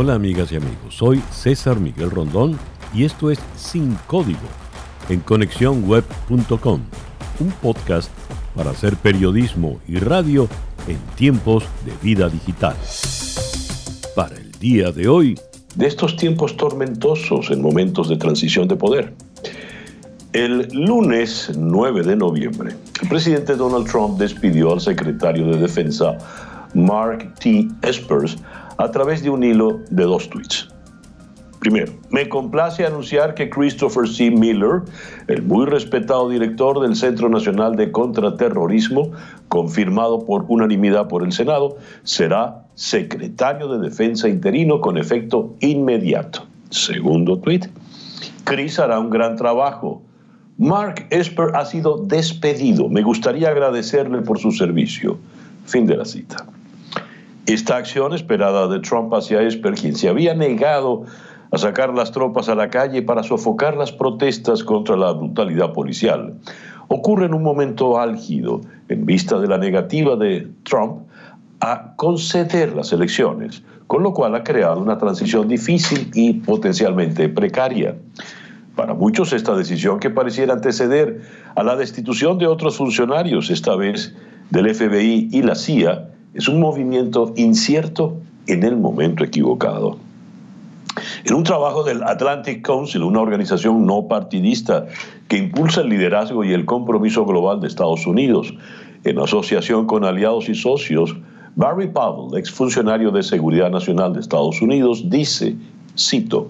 Hola amigas y amigos, soy César Miguel Rondón y esto es Sin Código en conexiónweb.com, un podcast para hacer periodismo y radio en tiempos de vida digital. Para el día de hoy, de estos tiempos tormentosos en momentos de transición de poder. El lunes 9 de noviembre, el presidente Donald Trump despidió al secretario de Defensa Mark T. Espers a través de un hilo de dos tweets. Primero, me complace anunciar que Christopher C. Miller, el muy respetado director del Centro Nacional de Contraterrorismo, confirmado por unanimidad por el Senado, será secretario de Defensa interino con efecto inmediato. Segundo tweet, Chris hará un gran trabajo. Mark Esper ha sido despedido. Me gustaría agradecerle por su servicio. Fin de la cita. Esta acción esperada de Trump hacia Esper, quien se había negado a sacar las tropas a la calle para sofocar las protestas contra la brutalidad policial, ocurre en un momento álgido en vista de la negativa de Trump a conceder las elecciones, con lo cual ha creado una transición difícil y potencialmente precaria. Para muchos esta decisión que pareciera anteceder a la destitución de otros funcionarios, esta vez del FBI y la CIA, es un movimiento incierto en el momento equivocado. En un trabajo del Atlantic Council, una organización no partidista que impulsa el liderazgo y el compromiso global de Estados Unidos, en asociación con aliados y socios, Barry Powell, exfuncionario de Seguridad Nacional de Estados Unidos, dice, cito,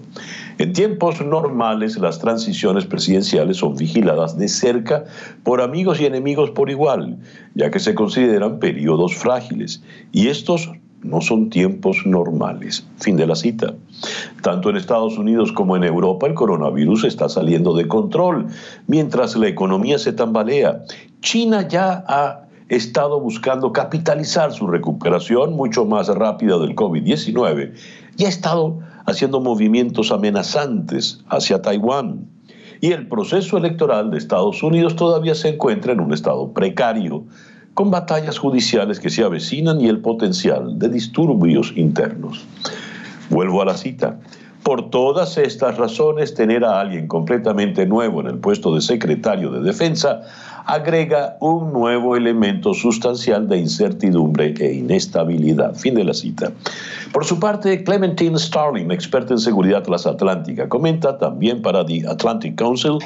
en tiempos normales las transiciones presidenciales son vigiladas de cerca por amigos y enemigos por igual, ya que se consideran periodos frágiles, y estos no son tiempos normales. Fin de la cita. Tanto en Estados Unidos como en Europa el coronavirus está saliendo de control, mientras la economía se tambalea. China ya ha estado buscando capitalizar su recuperación mucho más rápida del COVID-19 y ha estado haciendo movimientos amenazantes hacia Taiwán. Y el proceso electoral de Estados Unidos todavía se encuentra en un estado precario, con batallas judiciales que se avecinan y el potencial de disturbios internos. Vuelvo a la cita. Por todas estas razones, tener a alguien completamente nuevo en el puesto de secretario de Defensa agrega un nuevo elemento sustancial de incertidumbre e inestabilidad. Fin de la cita. Por su parte, Clementine Starling, experta en seguridad transatlántica, comenta también para The Atlantic Council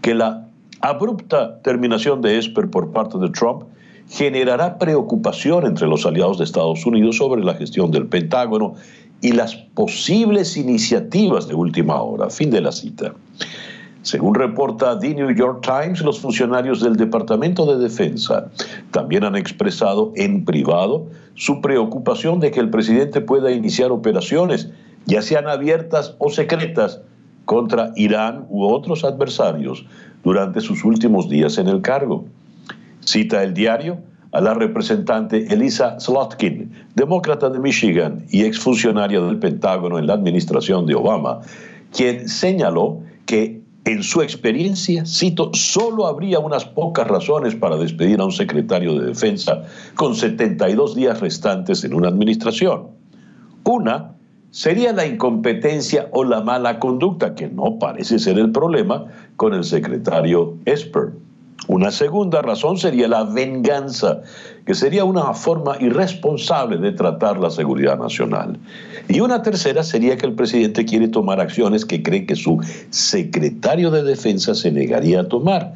que la abrupta terminación de Esper por parte de Trump generará preocupación entre los aliados de Estados Unidos sobre la gestión del Pentágono y las posibles iniciativas de última hora. Fin de la cita. Según reporta The New York Times, los funcionarios del Departamento de Defensa también han expresado en privado su preocupación de que el presidente pueda iniciar operaciones, ya sean abiertas o secretas, contra Irán u otros adversarios durante sus últimos días en el cargo. Cita el diario a la representante Elisa Slotkin, demócrata de Michigan y exfuncionaria del Pentágono en la administración de Obama, quien señaló que en su experiencia, cito, solo habría unas pocas razones para despedir a un secretario de defensa con 72 días restantes en una administración. Una sería la incompetencia o la mala conducta, que no parece ser el problema con el secretario Esper. Una segunda razón sería la venganza, que sería una forma irresponsable de tratar la seguridad nacional. Y una tercera sería que el presidente quiere tomar acciones que cree que su secretario de defensa se negaría a tomar,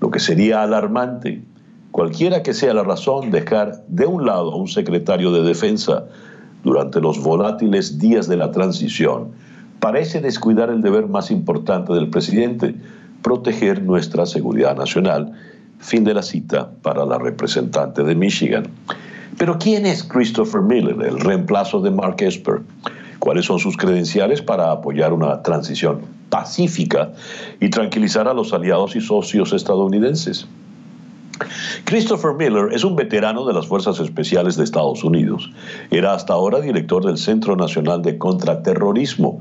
lo que sería alarmante. Cualquiera que sea la razón, dejar de un lado a un secretario de defensa durante los volátiles días de la transición parece descuidar el deber más importante del presidente, proteger nuestra seguridad nacional. Fin de la cita para la representante de Michigan. Pero ¿quién es Christopher Miller, el reemplazo de Mark Esper? ¿Cuáles son sus credenciales para apoyar una transición pacífica y tranquilizar a los aliados y socios estadounidenses? Christopher Miller es un veterano de las Fuerzas Especiales de Estados Unidos. Era hasta ahora director del Centro Nacional de Contraterrorismo,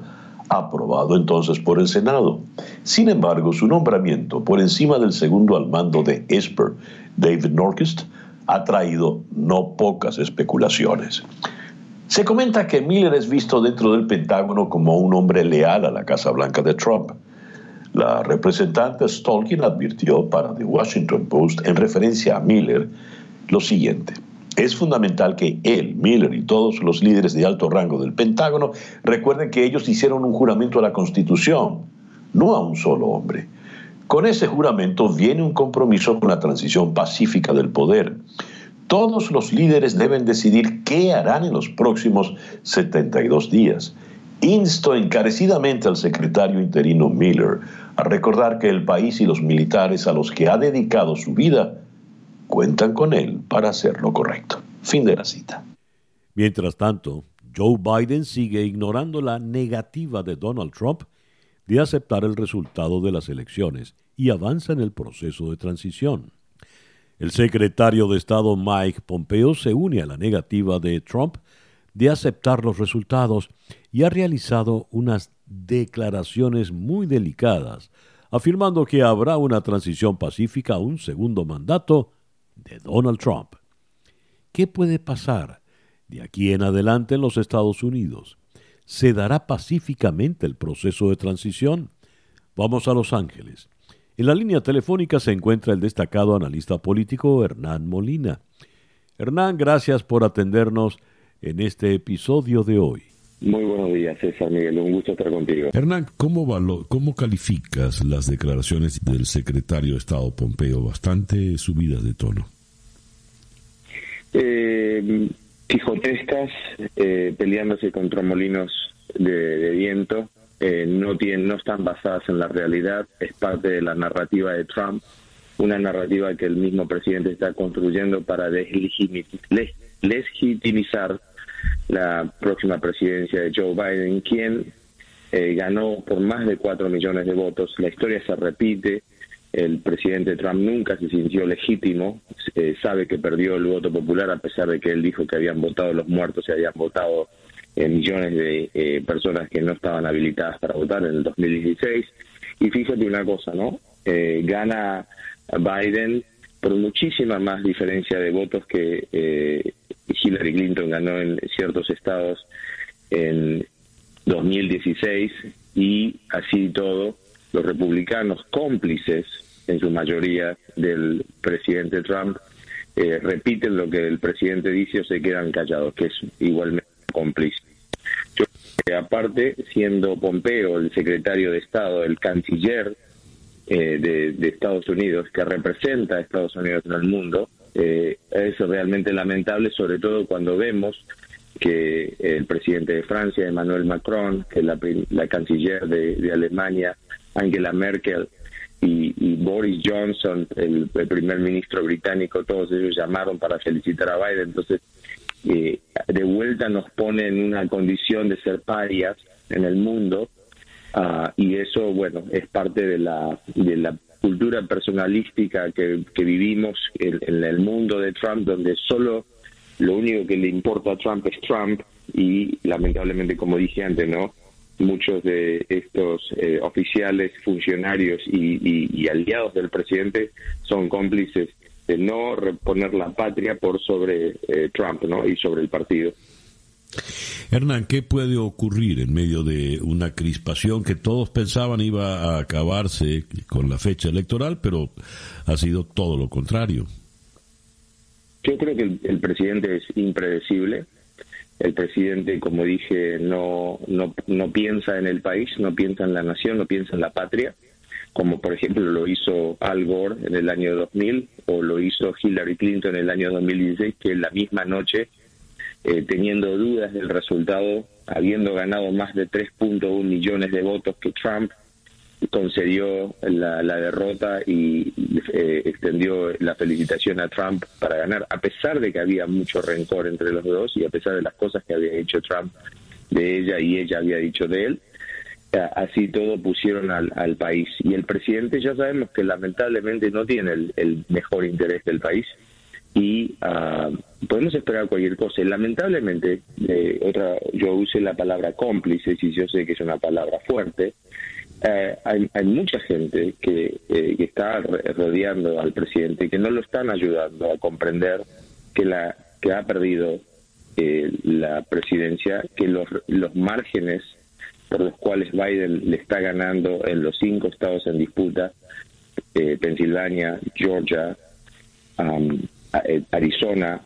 aprobado entonces por el Senado. Sin embargo, su nombramiento por encima del segundo al mando de Esper, David Norquist, ha traído no pocas especulaciones. Se comenta que Miller es visto dentro del Pentágono como un hombre leal a la Casa Blanca de Trump. La representante Stolkin advirtió para The Washington Post en referencia a Miller lo siguiente. Es fundamental que él, Miller y todos los líderes de alto rango del Pentágono recuerden que ellos hicieron un juramento a la Constitución, no a un solo hombre. Con ese juramento viene un compromiso con la transición pacífica del poder. Todos los líderes deben decidir qué harán en los próximos 72 días. Insto encarecidamente al secretario interino Miller a recordar que el país y los militares a los que ha dedicado su vida cuentan con él para hacer lo correcto. Fin de la cita. Mientras tanto, Joe Biden sigue ignorando la negativa de Donald Trump de aceptar el resultado de las elecciones y avanza en el proceso de transición. El secretario de Estado Mike Pompeo se une a la negativa de Trump de aceptar los resultados y ha realizado unas declaraciones muy delicadas, afirmando que habrá una transición pacífica a un segundo mandato de Donald Trump. ¿Qué puede pasar de aquí en adelante en los Estados Unidos? ¿Se dará pacíficamente el proceso de transición? Vamos a Los Ángeles. En la línea telefónica se encuentra el destacado analista político Hernán Molina. Hernán, gracias por atendernos en este episodio de hoy. Muy buenos días, César Miguel. Un gusto estar contigo. Hernán, ¿cómo, ¿cómo calificas las declaraciones del secretario de Estado Pompeo? Bastante subidas de tono. Eh, quijotescas, eh, peleándose contra molinos de, viento, eh, no, tienen, no están basadas en la realidad, es parte de la narrativa de Trump, una narrativa que el mismo presidente está construyendo para deslegitimizar la próxima presidencia de Joe Biden, quien eh, ganó por más de 4 millones de votos. La historia se repite. El presidente Trump nunca se sintió legítimo, eh, sabe que perdió el voto popular a pesar de que él dijo que habían votado los muertos y habían votado eh, millones de personas que no estaban habilitadas para votar en el 2016. Y fíjate una cosa, ¿no? gana Biden por muchísima más diferencia de votos que Hillary Clinton ganó en ciertos estados en 2016 y así todo los republicanos cómplices en su mayoría del presidente Trump eh, repiten lo que el presidente dice o se quedan callados, que es igualmente cómplice. Yo, aparte, siendo Pompeo el secretario de Estado, el canciller eh, de, de Estados Unidos, que representa a Estados Unidos en el mundo, eh, es realmente lamentable, sobre todo cuando vemos que el presidente de Francia, Emmanuel Macron, que la, la canciller de, Alemania, Angela Merkel, y, Boris Johnson, el, primer ministro británico, todos ellos llamaron para felicitar a Biden. Entonces, eh, de vuelta nos pone en una condición de ser parias en el mundo, ah, y eso, bueno, es parte de la, de la cultura personalística que, vivimos en, el mundo de Trump, donde solo lo único que le importa a Trump es Trump y lamentablemente, como dije antes, no muchos de estos eh, oficiales, funcionarios y, aliados del presidente son cómplices de no reponer la patria por sobre eh, Trump ¿no? y sobre el partido. Hernán, ¿qué puede ocurrir en medio de una crispación que todos pensaban iba a acabarse con la fecha electoral, pero ha sido todo lo contrario? Yo creo que el, presidente es impredecible. El presidente, como dije, no, no, no piensa en el país, no piensa en la nación, no piensa en la patria, como por ejemplo lo hizo Al Gore en el año 2000 o lo hizo Hillary Clinton en el año 2016, que la misma noche eh, teniendo dudas del resultado, habiendo ganado más de 3.1 millones de votos que Trump concedió la, derrota y eh, extendió la felicitación a Trump para ganar, a pesar de que había mucho rencor entre los dos y a pesar de las cosas que había hecho Trump de ella y ella había dicho de él. Así todo pusieron al, país. Y el presidente ya sabemos que lamentablemente no tiene el mejor interés del país y uh, podemos esperar cualquier cosa. Lamentablemente, eh, otra, yo usé la palabra cómplices y yo sé que es una palabra fuerte. Eh, hay, hay, mucha gente que, eh, que, está rodeando al presidente que no lo están ayudando a comprender que la que ha perdido eh, la presidencia que los, los márgenes por los cuales Biden le está ganando en los cinco estados en disputa, Pensilvania, Georgia, eh, Arizona,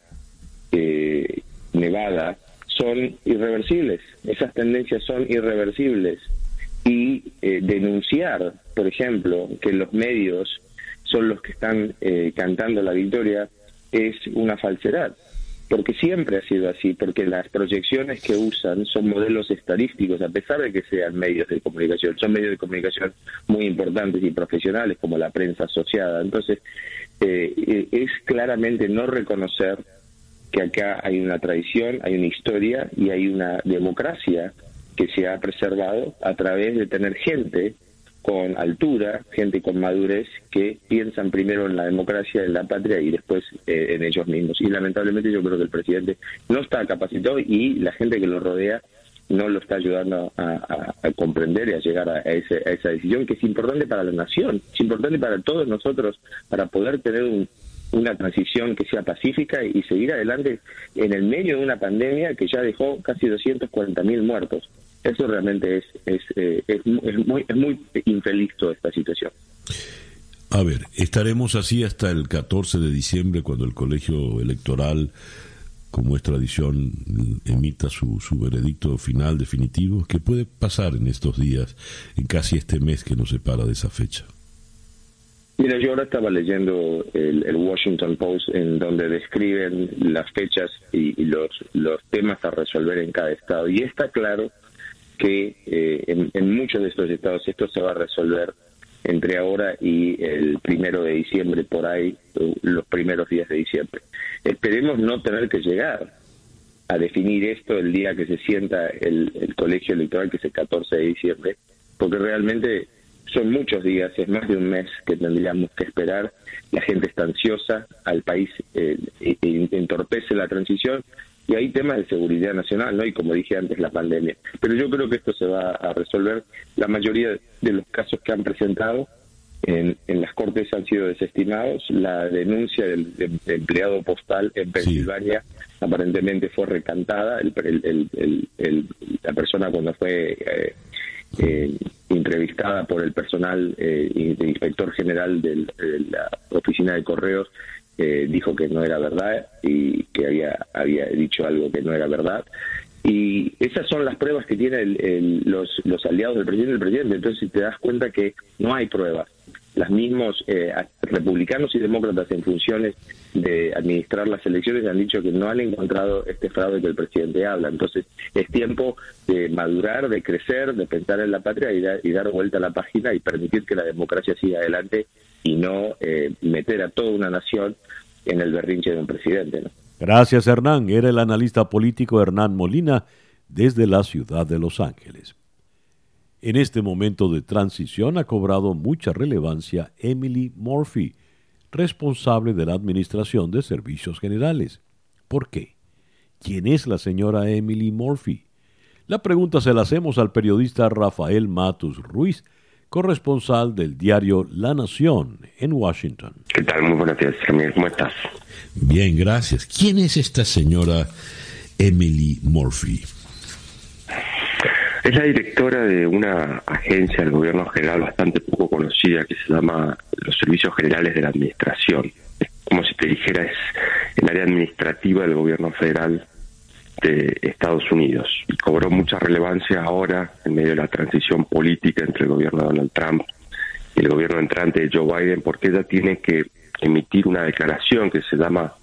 Nevada, son irreversibles. Esas tendencias son irreversibles. Y denunciar, por ejemplo, que los medios son los que están cantando la victoria es una falsedad porque siempre ha sido así, porque las proyecciones que usan son modelos estadísticos, a pesar de que sean medios de comunicación, son medios de comunicación muy importantes y profesionales como la prensa asociada. Entonces, eh, es claramente no reconocer que acá hay una tradición, hay una historia y hay una democracia que se ha preservado a través de tener gente con altura, gente con madurez, que piensan primero en la democracia, en la patria y después eh, en ellos mismos. Y lamentablemente yo creo que el presidente no está capacitado y la gente que lo rodea no lo está ayudando a, comprender y a llegar a, esa decisión que es importante para la nación, es importante para todos nosotros, para poder tener una transición que sea pacífica y seguir adelante en el medio de una pandemia que ya dejó casi 240 mil muertos. Eso realmente es, es, eh, es, muy, es muy infeliz toda esta situación. A ver, estaremos así hasta el 14 de diciembre cuando el colegio electoral, como es tradición, emita su, su veredicto final definitivo. ¿Qué puede pasar en estos días, en casi este mes que nos separa de esa fecha? Mira, yo ahora estaba leyendo el, Washington Post en donde describen las fechas y, y, los, los temas a resolver en cada estado. Y está claro que eh, en, muchos de estos estados esto se va a resolver entre ahora y el primero de diciembre, por ahí, los primeros días de diciembre. Esperemos no tener que llegar a definir esto el día que se sienta el, colegio electoral, que es el 14 de diciembre, porque realmente son muchos días, es más de un mes que tendríamos que esperar, la gente está ansiosa, al país eh, entorpece la transición y hay temas de seguridad nacional, ¿no? Y como dije antes, la pandemia. Pero yo creo que esto se va a resolver. La mayoría de los casos que han presentado en, en las cortes han sido desestimados. La denuncia del, empleado postal en Pensilvania aparentemente fue recantada. El, el, la persona cuando fue eh, eh, entrevistada por el personal eh, inspector general de la oficina de correos eh, dijo que no era verdad y que había, había dicho algo que no era verdad. Y esas son las pruebas que tienen los, los aliados del presidente y presidente. Entonces, si te das cuenta que no hay pruebas, las mismos eh, republicanos y demócratas en funciones de administrar las elecciones han dicho que no han encontrado este fraude que el presidente habla. Entonces, es tiempo de madurar, de crecer, de pensar en la patria y, y dar vuelta a la página y permitir que la democracia siga adelante y no eh, meter a toda una nación en el berrinche de un presidente. Gracias, Hernán. Era el analista político Hernán Molina desde la ciudad de Los Ángeles. En este momento de transición ha cobrado mucha relevancia Emily Murphy, responsable de la Administración de Servicios Generales. ¿Por qué? ¿Quién es la señora Emily Murphy? La pregunta se la hacemos al periodista Rafael Matus Ruiz, corresponsal del diario La Nación en Washington. ¿Qué tal? Muy buenos días, ¿Cómo estás? Bien, gracias. ¿Quién es esta señora Emily Murphy? Es la directora de una agencia del gobierno general bastante poco conocida que se llama los Servicios Generales de la Administración. como si te dijera, es el área administrativa del gobierno federal Estados Unidos y cobró mucha relevancia ahora en medio de la transición política entre el gobierno de Donald Trump y el gobierno entrante de Joe Biden porque ella tiene que emitir una declaración que se llama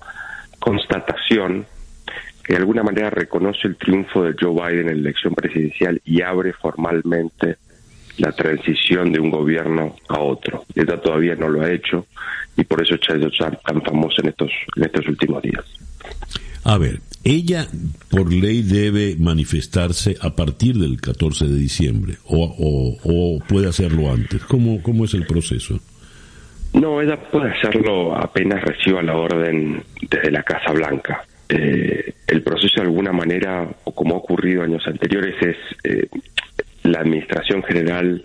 constatación que de alguna manera reconoce el triunfo de Joe Biden en la elección presidencial y abre formalmente la transición de un gobierno a otro. Ella todavía no lo ha hecho y por eso ha hecho tan famosa en estos, en estos últimos días. A ver, ella por ley debe manifestarse a partir del 14 de diciembre o, puede hacerlo antes. ¿Cómo, ¿Cómo es el proceso? No, ella puede hacerlo apenas reciba la orden desde la Casa Blanca. Eh, el proceso de alguna manera, o como ha ocurrido años anteriores, es eh, la Administración General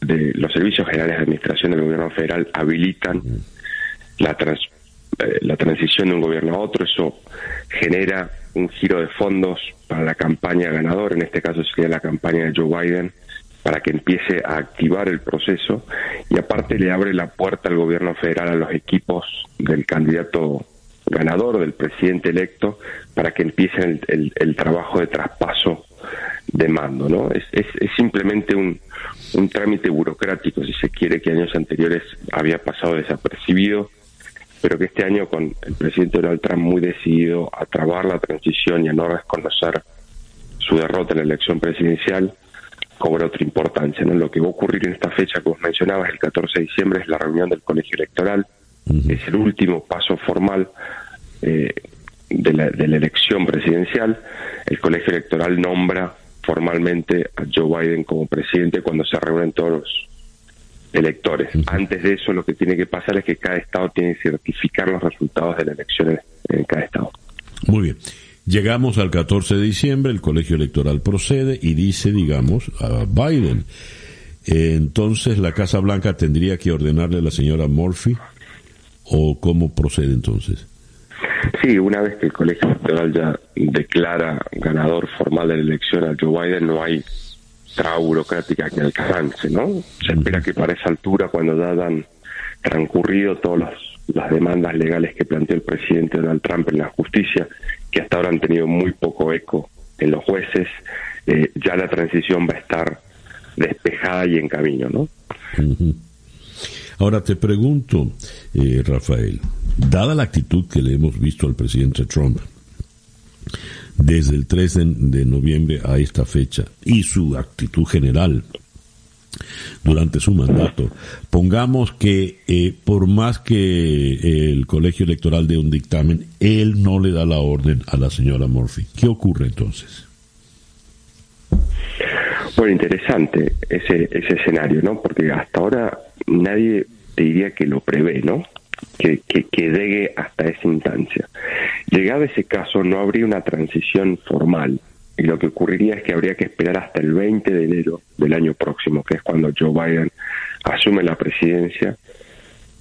de los Servicios Generales de Administración del Gobierno Federal habilitan la, trans, la transición de un gobierno a otro, eso genera un giro de fondos para la campaña ganadora, en este caso sería la campaña de Joe Biden, para que empiece a activar el proceso y aparte le abre la puerta al gobierno federal a los equipos del candidato ganador, del presidente electo, para que empiecen el, trabajo de traspaso de mando. ¿no? Es, es, simplemente un, un trámite burocrático, si se quiere, que años anteriores había pasado desapercibido, pero que este año con el presidente Donald Trump muy decidido a trabar la transición y a no reconocer su derrota en la elección presidencial, cobra otra importancia. ¿no? Lo que va a ocurrir en esta fecha que vos mencionabas, el 14 de diciembre, es la reunión del colegio electoral, es el último paso formal eh, de, la, de la elección presidencial. El colegio electoral nombra formalmente a Joe Biden como presidente cuando se reúnen todos los electores. Antes de eso, lo que tiene que pasar es que cada estado tiene que certificar los resultados de la elección en cada estado. Muy bien. Llegamos al 14 de diciembre, el colegio electoral procede y dice, digamos, a Biden. entonces, la Casa Blanca tendría que ordenarle a la señora Murphy o cómo procede entonces. Sí, una vez que el colegio electoral ya declara ganador formal de la elección a Joe Biden, no hay traba burocrática que alcance, ¿no? Se espera que para esa altura, cuando ya transcurrido todas las demandas legales que planteó el presidente Donald Trump en la justicia, que hasta ahora han tenido muy poco eco en los jueces, eh, ya la transición va a estar despejada y en camino, ¿no? Ahora te pregunto, eh, Rafael, dada la actitud que le hemos visto al presidente Trump desde el 13 de noviembre a esta fecha y su actitud general durante su mandato. Pongamos que eh, por más que el colegio electoral dé un dictamen, él no le da la orden a la señora Murphy. ¿Qué ocurre entonces? Bueno, interesante ese, ese escenario, ¿no? Porque hasta ahora nadie te diría que lo prevé, ¿no? Que, llegue hasta esa instancia. Llegado ese caso, no habría una transición formal y lo que ocurriría es que habría que esperar hasta el 20 de enero del año próximo, que es cuando Joe Biden asume la presidencia,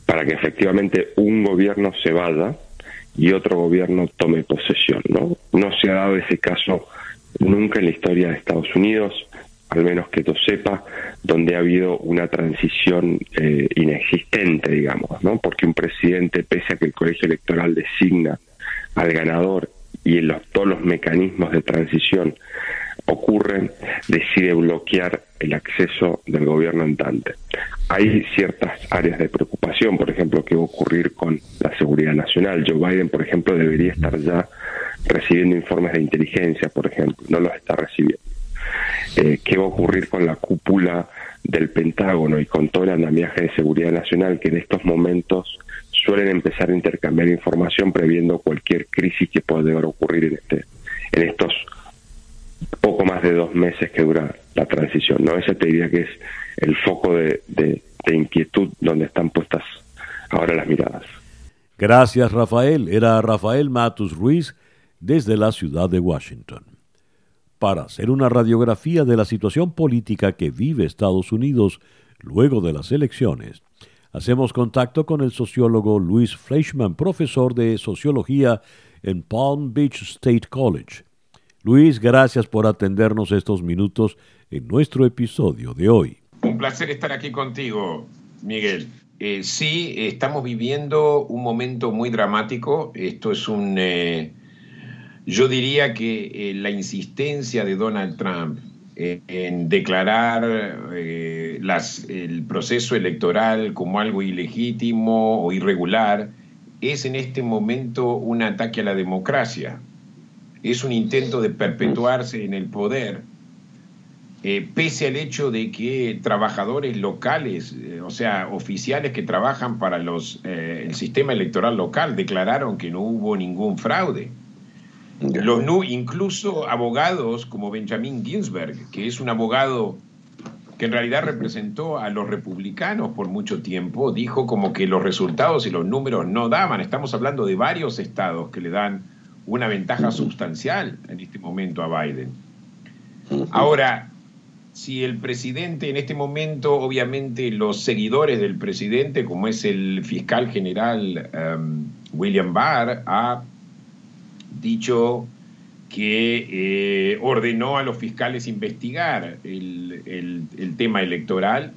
para que efectivamente un gobierno se vaya y otro gobierno tome posesión. No, no se ha dado ese caso nunca en la historia de Estados Unidos, al menos que yo sepa, donde ha habido una transición eh, inexistente, digamos, ¿no? porque un presidente, pese a que el colegio electoral designa al ganador y en los, todos los mecanismos de transición ocurren, decide bloquear el acceso del gobierno entrante. Hay ciertas áreas de preocupación, por ejemplo, qué va a ocurrir con la seguridad nacional. Joe Biden, por ejemplo, debería estar ya recibiendo informes de inteligencia, por ejemplo, no los está recibiendo. Eh, ¿Qué va a ocurrir con la cúpula del Pentágono y con todo el andamiaje de seguridad nacional que en estos momentos suelen empezar a intercambiar información previendo cualquier crisis que pueda llegar ocurrir en este en estos poco más de dos meses que dura la transición no ese te diría que es el foco de, de inquietud donde están puestas ahora las miradas. Gracias Rafael. Era Rafael Matus Ruiz desde la ciudad de Washington para hacer una radiografía de la situación política que vive Estados Unidos luego de las elecciones Hacemos contacto con el sociólogo Luis Fleischman, profesor de sociología en Palm Beach State College. Luis, gracias por atendernos estos minutos en nuestro episodio de hoy. Un placer estar aquí contigo, Miguel. Eh, sí, estamos viviendo un momento muy dramático. Esto es un... Eh, yo diría que eh, la insistencia de Donald Trump en declarar eh, las, el proceso electoral como algo ilegítimo o irregular es en este momento un ataque a la democracia, es un intento de perpetuarse en el poder, eh, pese al hecho de que trabajadores locales, o sea, oficiales que trabajan para los, el sistema electoral local, declararon que no hubo ningún fraude. Los incluso abogados como Benjamin Ginsberg, que es un abogado que en realidad representó a los republicanos por mucho tiempo, dijo como que los resultados y los números no daban. Estamos hablando de varios estados que le dan una ventaja sustancial en este momento a Biden. Ahora, si el presidente en este momento, obviamente los seguidores del presidente, como es el fiscal general um, William Barr, ha dicho que eh, ordenó a los fiscales investigar el, tema electoral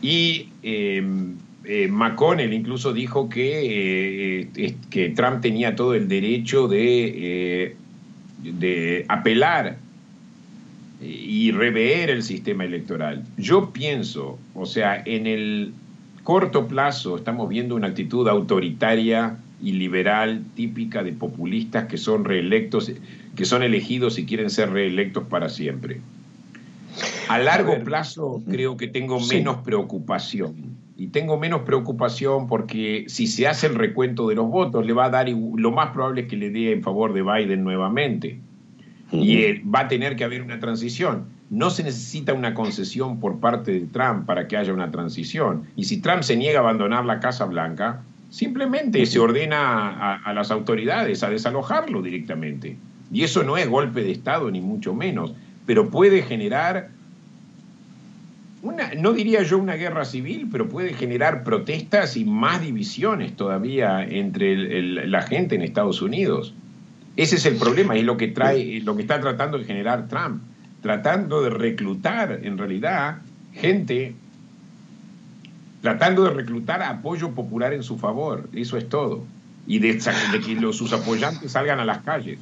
y em, eh, McConnell incluso dijo que, eh, que Trump tenía todo el derecho de, de apelar y rever el sistema electoral. Yo pienso, o sea, en el corto plazo estamos viendo una actitud autoritaria y liberal típica de populistas que son reelectos, que son elegidos y quieren ser reelectos para siempre. A largo plazo creo que tengo menos preocupación. Y tengo menos preocupación porque si se hace el recuento de los votos, le va a dar, lo más probable es que le dé en favor de Biden nuevamente. Y va a tener que haber una transición. No se necesita una concesión por parte de Trump para que haya una transición. Y si Trump se niega a abandonar la Casa Blanca, Simplemente se ordena a, las autoridades a desalojarlo directamente. Y eso no es golpe de Estado, ni mucho menos, pero puede generar, una, no diría yo una guerra civil, pero puede generar protestas y más divisiones todavía entre la gente en Estados Unidos. Ese es el problema, es lo que trae, lo que está tratando de generar Trump, tratando de reclutar en realidad gente tratando de reclutar apoyo popular en su favor, eso es todo, y de, que los, sus apoyantes salgan a las calles.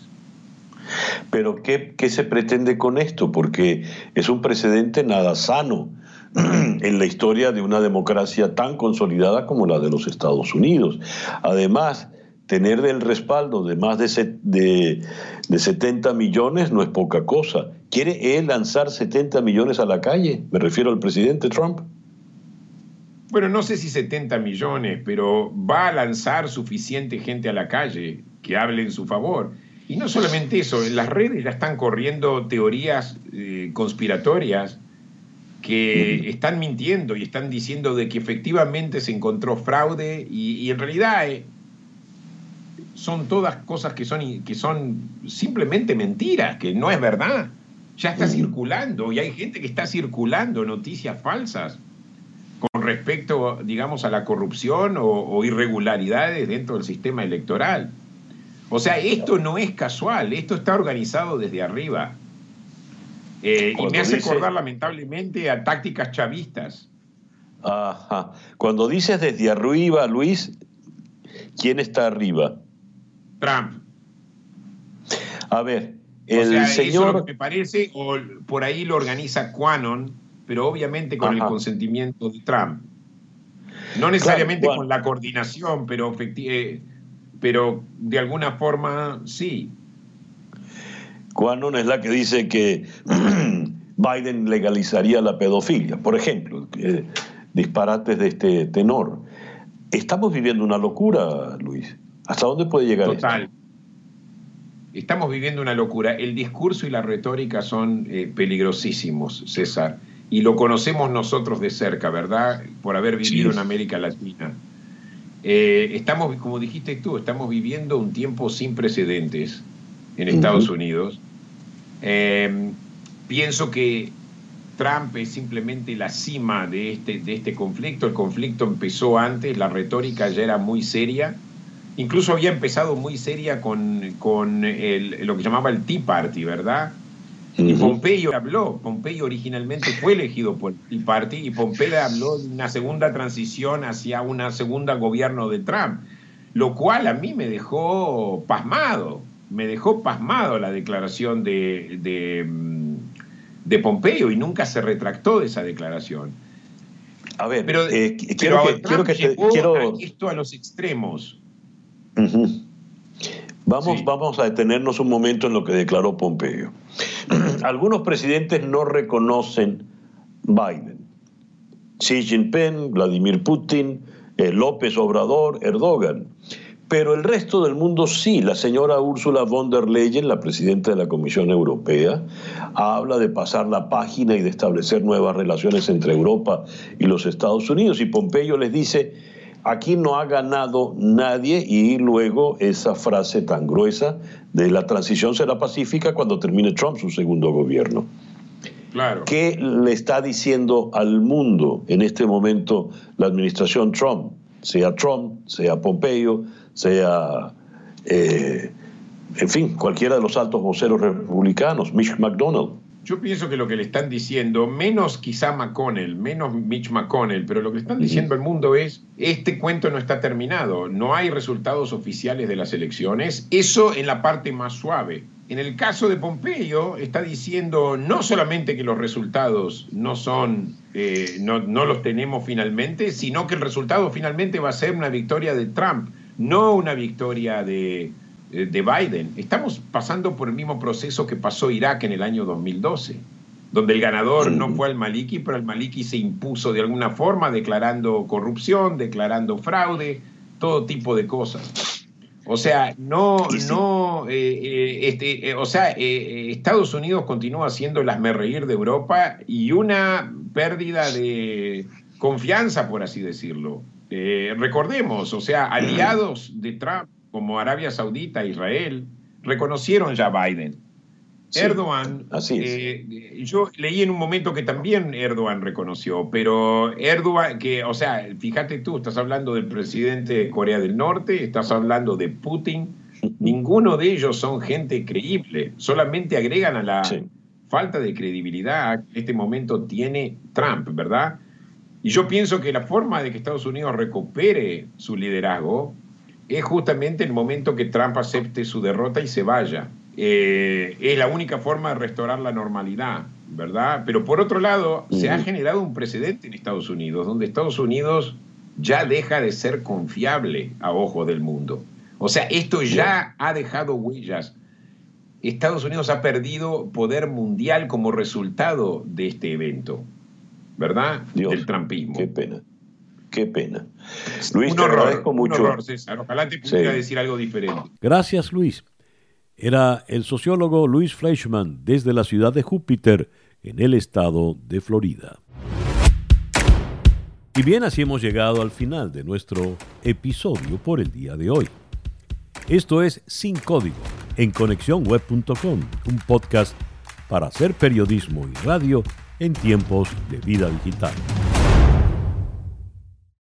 Pero ¿qué, ¿qué, se pretende con esto? Porque es un precedente nada sano en la historia de una democracia tan consolidada como la de los Estados Unidos. Además, tener el respaldo de más de, de, de 70 millones no es poca cosa. ¿Quiere él lanzar 70 millones a la calle? Me refiero al presidente Trump bueno, no sé si 70 millones, pero va a lanzar suficiente gente a la calle que hable en su favor. Y no solamente eso, en las redes ya están corriendo teorías eh, conspiratorias que están mintiendo y están diciendo de que efectivamente se encontró fraude y, en realidad eh, son todas cosas que son, que son simplemente mentiras, que no es verdad. Ya está circulando y hay gente que está circulando noticias falsas respecto, digamos, a la corrupción o, irregularidades dentro del sistema electoral. O sea, esto no es casual, esto está organizado desde arriba. Eh, y me hace acordar lamentablemente a tácticas chavistas. Ajá. Cuando dices desde arriba, Luis, ¿quién está arriba? Trump. A ver, el señor. Eso me parece, o por ahí lo organiza Quanon, pero obviamente con el consentimiento de Trump. No necesariamente con la coordinación, pero, eh, pero de alguna forma sí. Quanon es la que dice que Biden legalizaría la pedofilia, por ejemplo, disparates de este tenor. Estamos viviendo una locura, Luis. ¿Hasta dónde puede llegar Total. Estamos viviendo una locura. El discurso y la retórica son eh, peligrosísimos, César y lo conocemos nosotros de cerca, ¿verdad? Por haber vivido en América Latina. Eh, estamos, como dijiste tú, estamos viviendo un tiempo sin precedentes en Estados Unidos. Eh, pienso que Trump es simplemente la cima de este, de este conflicto. El conflicto empezó antes, la retórica ya era muy seria. Incluso había empezado muy seria con, con lo que llamaba el Tea Party, ¿verdad? Y Pompeyo habló, Pompeyo originalmente fue elegido por el Party y Pompeyo habló de una segunda transición hacia un segundo gobierno de Trump, lo cual a mí me dejó pasmado, me dejó pasmado la declaración de, de, mm, de Pompeyo y nunca se retractó de esa declaración. A ver, pero, eh, quiero, que, quiero que quiero... esto a los extremos. Vamos, vamos a detenernos un momento en lo que declaró Pompeo. Algunos presidentes no reconocen Biden. Xi Jinping, Vladimir Putin, eh, López Obrador, Erdogan. Pero el resto del mundo sí. La señora Ursula von der Leyen, la presidenta de la Comisión Europea, habla de pasar la página y de establecer nuevas relaciones entre Europa y los Estados Unidos. Y Pompeyo les dice, Aquí no ha ganado nadie y luego esa frase tan gruesa de la transición será pacífica cuando termine Trump su segundo gobierno. Claro. ¿Qué le está diciendo al mundo en este momento la administración Trump? Sea Trump, sea Pompeo, sea eh, en fin, cualquiera de los altos voceros republicanos, Mitch McDonald. Yo pienso que lo que le están diciendo, menos quizá McConnell, menos Mitch McConnell, pero lo que le están diciendo al mundo es, este cuento no está terminado, no hay resultados oficiales de las elecciones, eso en la parte más suave. En el caso de Pompeyo está diciendo no solamente que los resultados no son, eh, no, no los tenemos finalmente, sino que el resultado finalmente va a ser una victoria de Trump, no una victoria de, de Biden. Estamos pasando por el mismo proceso que pasó Irak en el año 2012, donde el ganador no fue al Maliki, pero el Maliki se impuso de alguna forma, declarando corrupción, declarando fraude, todo tipo de cosas. O sea, no, no, eh, eh, este, o sea, Estados Unidos continúa siendo el reír de Europa y una pérdida de confianza, por así decirlo. recordemos, o sea, aliados de Trump como Arabia Saudita, Israel, reconocieron ya a Biden. Erdogan, así eh, yo leí en un momento que también Erdogan reconoció, pero Erdogan, que, o sea, fíjate tú, estás hablando del presidente de Corea del Norte, estás hablando de Putin, ninguno de ellos son gente creíble, solamente agregan a la falta de credibilidad que en este momento tiene Trump, ¿verdad? Y yo pienso que la forma de que Estados Unidos recupere su liderazgo es justamente el momento que Trump acepte su derrota y se vaya. Eh, es la única forma de restaurar la normalidad, ¿verdad? Pero por otro lado, se ha generado un precedente en Estados Unidos, donde Estados Unidos ya deja de ser confiable a ojo del mundo. O sea, esto ya ha dejado huellas. Estados Unidos ha perdido poder mundial como resultado de este evento, ¿verdad? Del trumpismo. Qué pena. Qué pena. Luis, un te agradezco mucho. Un horror, César. Ojalá te pudiera decir algo diferente. Gracias, Luis. Era el sociólogo Luis Fleischman desde la ciudad de Júpiter, en el estado de Florida. Y bien, así hemos llegado al final de nuestro episodio por el día de hoy. Esto es Sin Código en conexiónweb.com, un podcast para hacer periodismo y radio en tiempos de vida digital.